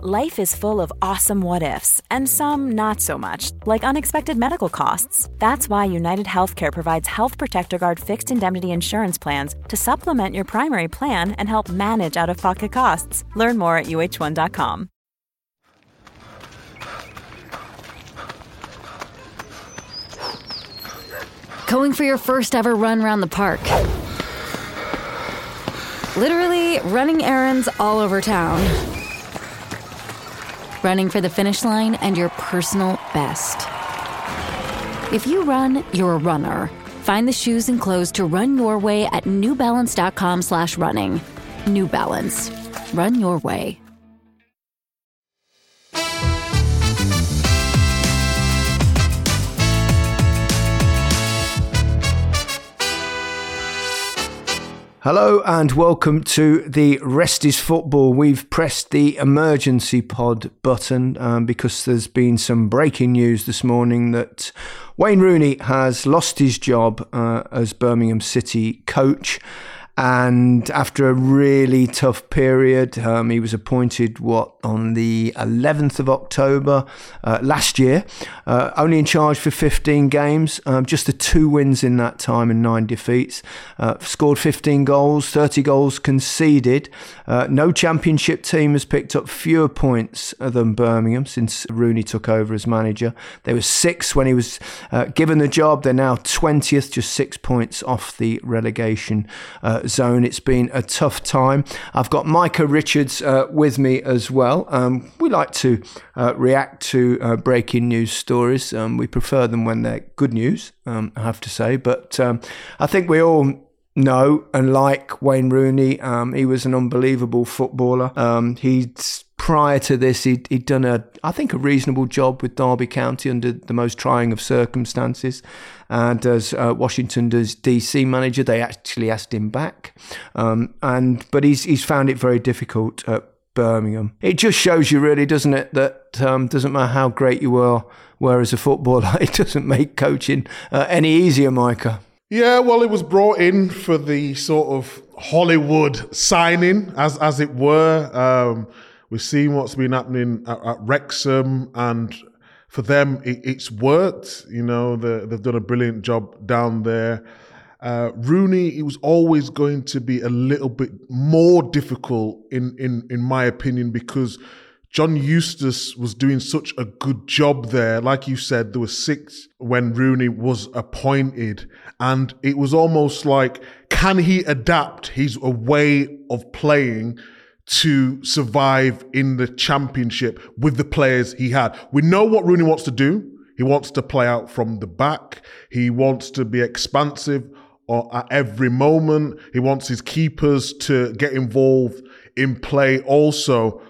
Life is full of awesome what ifs, and some not so much, like unexpected medical costs. That's why United Healthcare provides Health Protector Guard fixed indemnity insurance plans to supplement your primary plan and help manage out of pocket costs. Learn more at uh1.com. Going for your first ever run around the park. Literally running errands all over town. Running for the finish line and your personal best. If you run, you're a runner. Find the shoes and clothes to run your way at newbalance.com slash running. New Balance. Run your way. Hello and welcome to the Rest is Football. We've pressed the emergency pod button um, because there's been some breaking news this morning that Wayne Rooney has lost his job uh, as Birmingham City coach. And after a really tough period, um, he was appointed what on the 11th of October uh, last year. Uh, only in charge for 15 games, um, just the two wins in that time and nine defeats. Uh, scored 15 goals, 30 goals conceded. Uh, no championship team has picked up fewer points than Birmingham since Rooney took over as manager. They were six when he was uh, given the job. They're now 20th, just six points off the relegation zone. It's been a tough time. I've got Micah Richards uh, with me as well. Um, we like to uh, react to uh, breaking news stories. Um, we prefer them when they're good news, um, I have to say. But um, I think we all know and like Wayne Rooney. Um, he was an unbelievable footballer. Um, he's prior to this, he'd, he'd done a, I think, a reasonable job with Derby County under the most trying of circumstances. And as uh, Washington does DC manager, they actually asked him back. Um, and but he's he's found it very difficult at Birmingham. It just shows you, really, doesn't it, that um, doesn't matter how great you are, were as a footballer, it doesn't make coaching uh, any easier, Micah. Yeah, well, it was brought in for the sort of Hollywood signing, as as it were. Um, We've seen what's been happening at, at Wrexham, and for them, it, it's worked. You know, the, they've done a brilliant job down there. Uh, Rooney, it was always going to be a little bit more difficult, in in in my opinion, because John Eustace was doing such a good job there. Like you said, there were six when Rooney was appointed, and it was almost like, can he adapt his way of playing? To survive in the championship with the players he had. We know what Rooney wants to do. He wants to play out from the back. He wants to be expansive uh, at every moment. He wants his keepers to get involved in play also.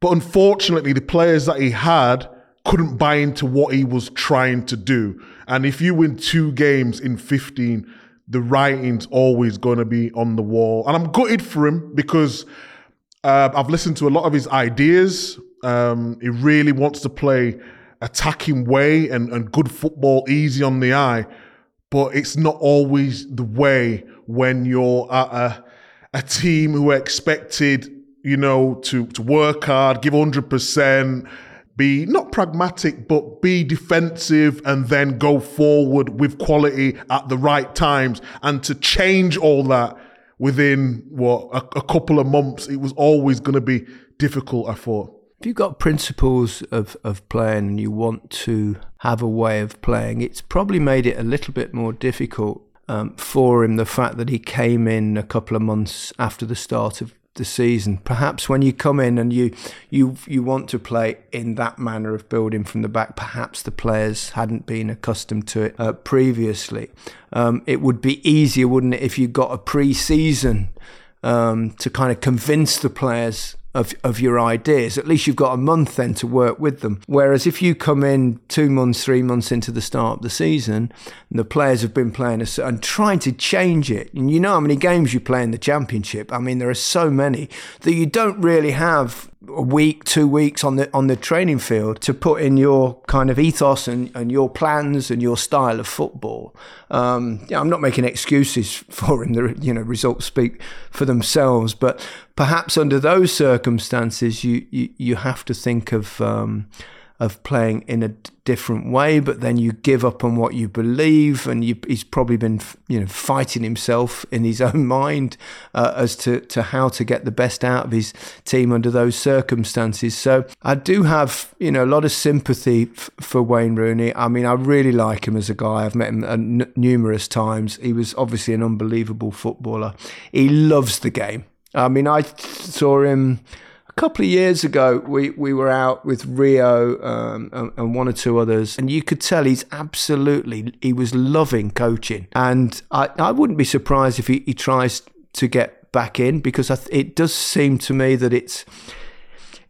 But unfortunately, the players that he had couldn't buy into what he was trying to do. And if you win two games in 15, the writing's always going to be on the wall. And I'm gutted for him because uh, I've listened to a lot of his ideas. Um, he really wants to play attacking way and, and good football, easy on the eye. But it's not always the way when you're at a, a team who are expected, you know, to, to work hard, give 100%, be not pragmatic, but be defensive and then go forward with quality at the right times. And to change all that within what a, a couple of months, it was always going to be difficult. I thought. If you've got principles of, of playing and you want to have a way of playing, it's probably made it a little bit more difficult um, for him. The fact that he came in a couple of months after the start of the season. Perhaps when you come in and you you you want to play in that manner of building from the back, perhaps the players hadn't been accustomed to it uh, previously. Um, it would be easier, wouldn't it, if you got a pre-season um, to kind of convince the players of, of your ideas. At least you've got a month then to work with them. Whereas if you come in two months, three months into the start of the season, and the players have been playing a, and trying to change it, and you know how many games you play in the championship. I mean, there are so many that you don't really have a week, two weeks on the on the training field to put in your kind of ethos and, and your plans and your style of football. Um, I'm not making excuses for him. The you know results speak for themselves, but perhaps under those circumstances, you you, you have to think of. Um, of playing in a different way, but then you give up on what you believe, and you, he's probably been, you know, fighting himself in his own mind uh, as to, to how to get the best out of his team under those circumstances. So I do have, you know, a lot of sympathy f- for Wayne Rooney. I mean, I really like him as a guy. I've met him uh, n- numerous times. He was obviously an unbelievable footballer. He loves the game. I mean, I saw him couple of years ago, we, we were out with Rio um, and, and, one or two others, and you could tell he's absolutely, he was loving coaching. And I, I wouldn't be surprised if he, he tries to get back in because th- it does seem to me that it's,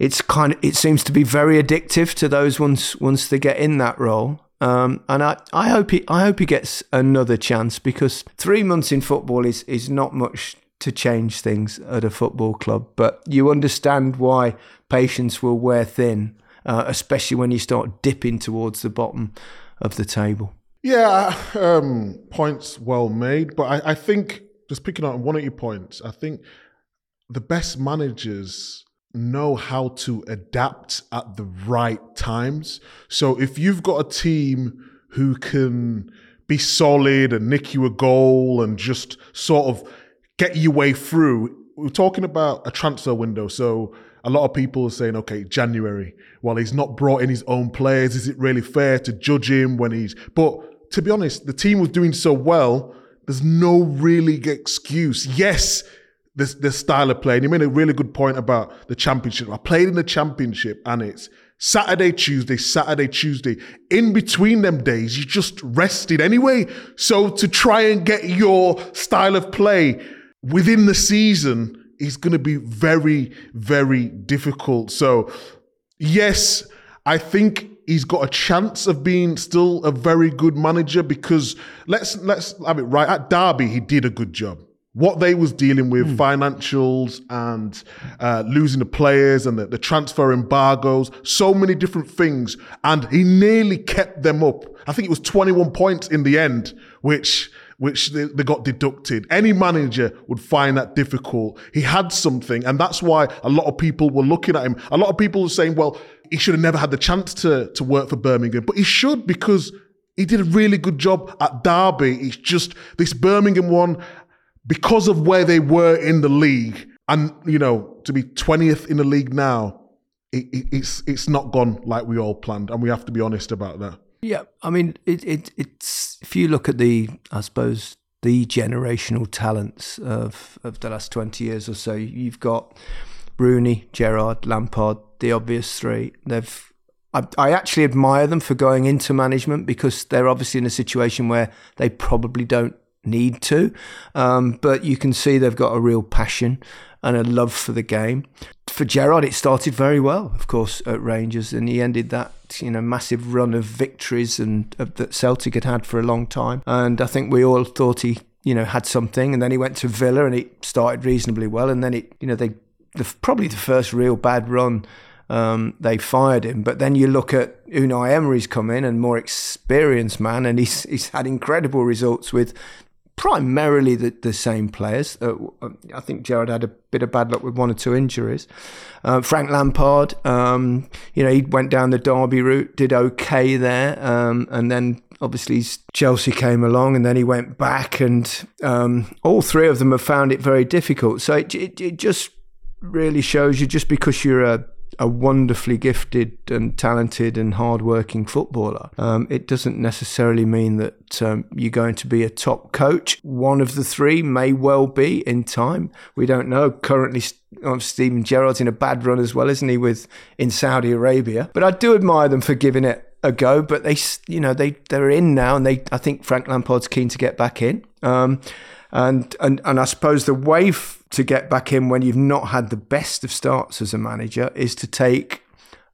it's kind of, it seems to be very addictive to those once, once they get in that role. Um, and I, I hope he I hope he gets another chance because three months in football is, is not much to change things at a football club, but you understand why patience will wear thin, uh, especially when you start dipping towards the bottom of the table. Yeah, um, points well made, but I, I think just picking up on one of your points, I think the best managers know how to adapt at the right times. So if you've got a team who can be solid and nick you a goal and just sort of get your way through. We're talking about a transfer window, so a lot of people are saying, okay, January. Well, he's not brought in his own players. Is it really fair to judge him when he's? But to be honest, the team was doing so well. There's no really excuse. Yes, this this style of play. And you made a really good point about the championship. I played in the championship, and it's Saturday, Tuesday, Saturday, Tuesday. In between them days, you just rested anyway. So to try and get your style of play within the season is going to be very, very difficult. So, yes, I think he's got a chance of being still a very good manager because let's let's have it right at Derby he did a good job. What they was dealing with, mm. financials and uh, losing the players and the, the transfer embargoes, so many different things, and he nearly kept them up. I think it was 21 points in the end, which which they, they, got deducted. Any manager would find that difficult. He had something, and that's why a lot of people were looking at him. A lot of people were saying, well, he should have never had the chance to, to work for Birmingham, but he should because he did a really good job at Derby. It's just this Birmingham one, because of where they were in the league, and you know, to be 20th in the league now, it, it, it's it's not gone like we all planned, and we have to be honest about that. Yeah, I mean, it, it it's if you look at the, I suppose, the generational talents of of the last twenty years or so, you've got Rooney, Gerrard, Lampard, the obvious three. They've I, I actually admire them for going into management because they're obviously in a situation where they probably don't need to. Um, but you can see they've got a real passion and a love for the game. For Gerrard, it started very well, of course, at Rangers, and he ended that you know massive run of victories and that Celtic had had for a long time. And I think we all thought he you know had something, and then he went to Villa and it started reasonably well, and then it you know they the, probably the first real bad run. Um, they fired him, but then you look at Unai Emery's come in and more experienced man, and he's he's had incredible results with primarily the, the same players. Uh, I think Gerrard had a bit of bad luck with one or two injuries. Uh, Frank Lampard, um, you know, he went down the Derby route, did okay there, um, and then obviously Chelsea came along, and then he went back, and um, all three of them have found it very difficult. So it, it, it just really shows you just because you're a a wonderfully gifted and talented and hardworking footballer. Um, it doesn't necessarily mean that um, you're going to be a top coach. One of the three may well be in time. We don't know. Currently, oh, Steven Gerrard's in a bad run as well, isn't he? With in Saudi Arabia, but I do admire them for giving it a go. But they, you know, they they're in now, and they. I think Frank Lampard's keen to get back in. Um, and and and I suppose the way. To get back in when you've not had the best of starts as a manager is to take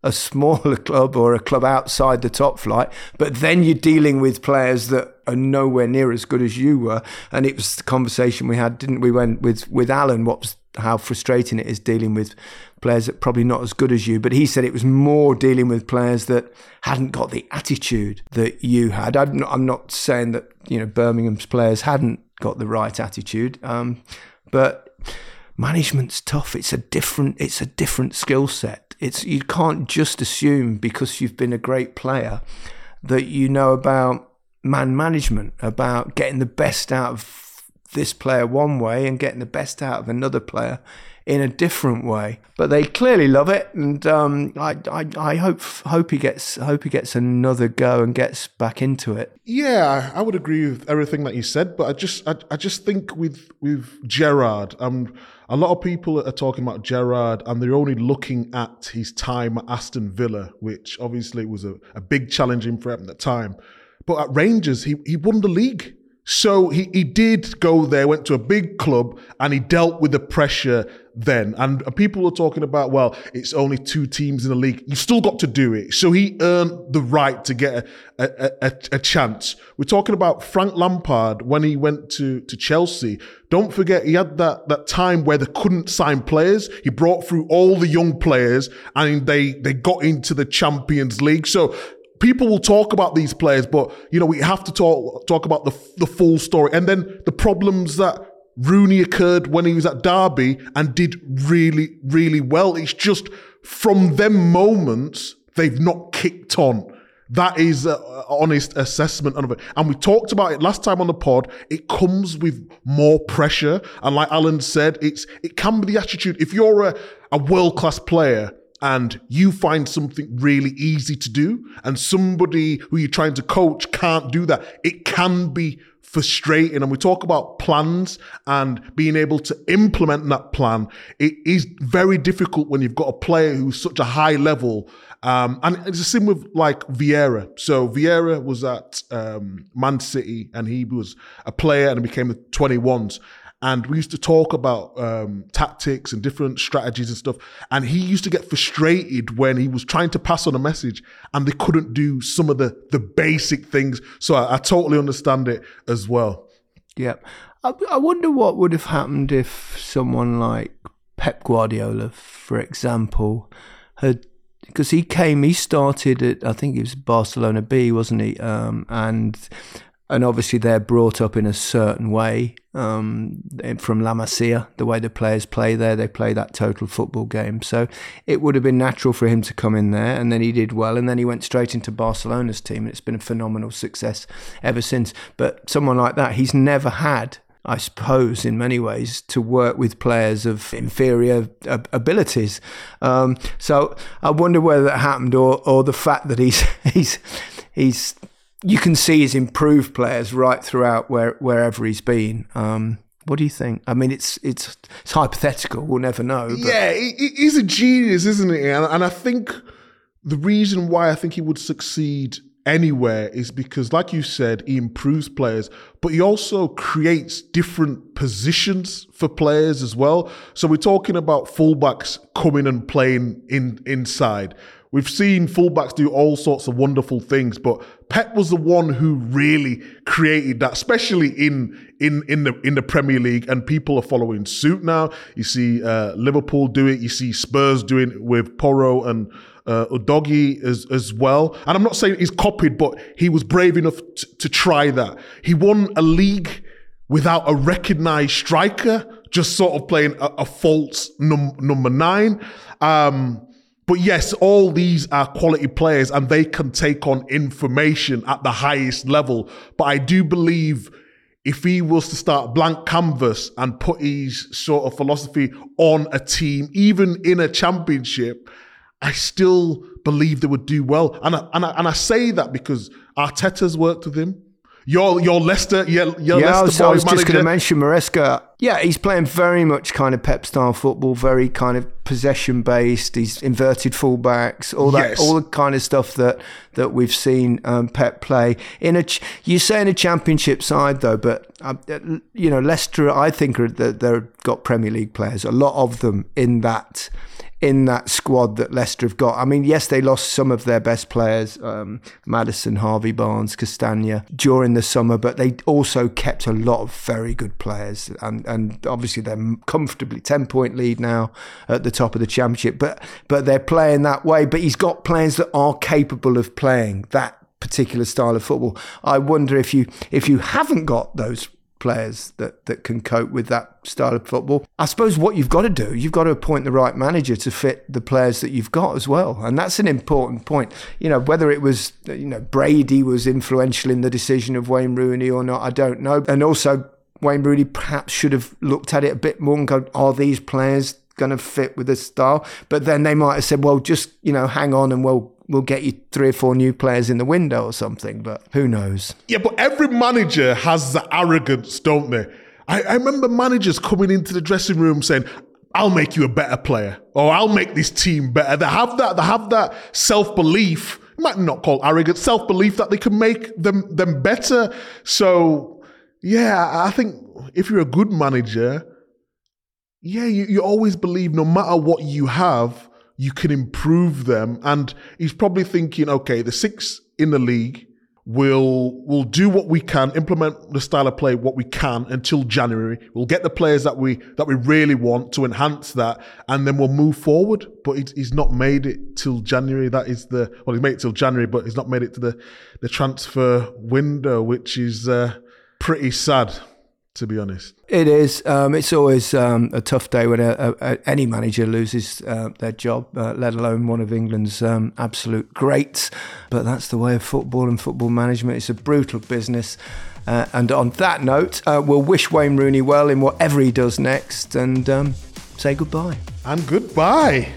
a smaller club or a club outside the top flight, but then you're dealing with players that are nowhere near as good as you were. And it was the conversation we had, didn't we, went with with Alan? What was how frustrating it is dealing with players that probably not as good as you. But he said it was more dealing with players that hadn't got the attitude that you had. I'm not, I'm not saying that you know Birmingham's players hadn't got the right attitude, um, but management's tough. It's a different it's a different skill set. It's you can't just assume because you've been a great player that you know about man management, about getting the best out of this player one way and getting the best out of another player in a different way. But they clearly love it, and um, I, I, I hope hope he gets hope he gets another go and gets back into it. Yeah, I would agree with everything that you said, but I just I, I just think with with Gerrard, um, a lot of people are talking about Gerrard, and they're only looking at his time at Aston Villa, which obviously was a, a big challenging for him at the time. But at Rangers, he he won the league. So he, he did go there, went to a big club, and he dealt with the pressure then. And people were talking about, well, it's only two teams in the league. You've still got to do it. So he earned the right to get a, a, a, a chance. We're talking about Frank Lampard when he went to, to Chelsea. Don't forget, he had that, that time where they couldn't sign players. He brought through all the young players and they, they got into the Champions League. So people will talk about these players, but you know we have to talk talk about the the full story, and then the problems that Rooney occurred when he was at Derby and did really really well. It's just from them moments they've not kicked on. That is an honest assessment of it. And we talked about it last time on the pod. It comes with more pressure. And like Alan said, it's it can be the attitude. If you're a, a world class player and you find something really easy to do and somebody who you're trying to coach can't do that, it can be frustrating. And we talk about plans and being able to implement that plan. It is very difficult when you've got a player who's such a high level. Um, and it's the same with like Vieira. So Vieira was at um, Man City and he was a player and became the 21s and we used to talk about um, tactics and different strategies and stuff. And he used to get frustrated when he was trying to pass on a message and they couldn't do some of the the basic things. So I, I totally understand it as well. Yeah, I, I wonder what would have happened if someone like Pep Guardiola, for example, had because he came, he started at I think it was Barcelona B, wasn't he? Um, and and obviously they're brought up in a certain way um, from La Masia, the way the players play there. They play that total football game. So it would have been natural for him to come in there, and then he did well, and then he went straight into Barcelona's team, and it's been a phenomenal success ever since. But someone like that, he's never had I suppose, in many ways, to work with players of inferior abilities. Um, so I wonder whether that happened, or, or the fact that he's he's he's you can see he's improved players right throughout where, wherever he's been. Um, what do you think? I mean, it's it's it's hypothetical. We'll never know. But. Yeah, he, he's a genius, isn't he? And, and I think the reason why I think he would succeed anywhere is because, like you said, he improves players, but he also creates different positions for players as well. So we're talking about fullbacks coming and playing in inside. We've seen fullbacks do all sorts of wonderful things, but Pep was the one who really created that, especially in in in the in the Premier League, and people are following suit now. You see uh, Liverpool do it. You see Spurs doing it with Porro and uh, Udogie as as well. And I'm not saying he's copied, but he was brave enough t- to try that. He won a league without a recognised striker, just sort of playing a, a false num- number nine. Um, but yes, all these are quality players and they can take on information at the highest level. But I do believe if he was to start blank canvas and put his sort of philosophy on a team, even in a championship, I still believe they would do well. And I, and I, and I say that because Arteta's worked with him. Your your Leicester, your, your yeah, Leicester I was, I was boy just going to mention Maresca. Yeah, he's playing very much kind of Pep style football, very kind of possession based. He's inverted fullbacks, all that, Yes. all the kind of stuff that that we've seen um, Pep play in a. ch- You say in a championship side though, but uh, you know Leicester, I think are that they've got Premier League players, a lot of them in that in that squad that Leicester have got. I mean, yes, they lost some of their best players, um, Maddison, Harvey Barnes, Castagna, during the summer, but they also kept a lot of very good players. And, and obviously, they're comfortably 10 point lead now at the top of the championship, but, but they're playing that way. But he's got players that are capable of playing that particular style of football. I wonder if you if you haven't got those players that, that can cope with that style of football. I suppose what you've got to do, you've got to appoint the right manager to fit the players that you've got as well. And that's an important point. You know, whether it was, you know, Brady was influential in the decision of Wayne Rooney or not, I don't know. And also, Wayne Rooney perhaps should have looked at it a bit more and go, are these players going to fit with the style? But then they might have said, well, just, you know, hang on and we'll, we'll get you three or four new players in the window or something. But who knows? Yeah, but every manager has the arrogance, don't they? I, I remember managers coming into the dressing room saying, I'll make you a better player, or I'll make this team better. They have that, they have that self-belief, you might not call arrogance, self-belief that they can make them them better. So yeah, I think if you're a good manager, yeah, you, you always believe no matter what you have, you can improve them. And he's probably thinking, okay, the six in the league will will do what we can, implement the style of play what we can until January. We'll get the players that we that we really want to enhance that, and then we'll move forward. But he's, he's not made it till January. That is the well, he's made it till January, but he's not made it to the the transfer window, which is uh, pretty sad, to be honest. It is. Um, it's always um, a tough day when a, a, a, any manager loses uh, their job, uh, let alone one of England's um, absolute greats. But that's the way of football and football management. It's a brutal business. Uh, and on that note, uh, we'll wish Wayne Rooney well in whatever he does next and um, say goodbye. And goodbye.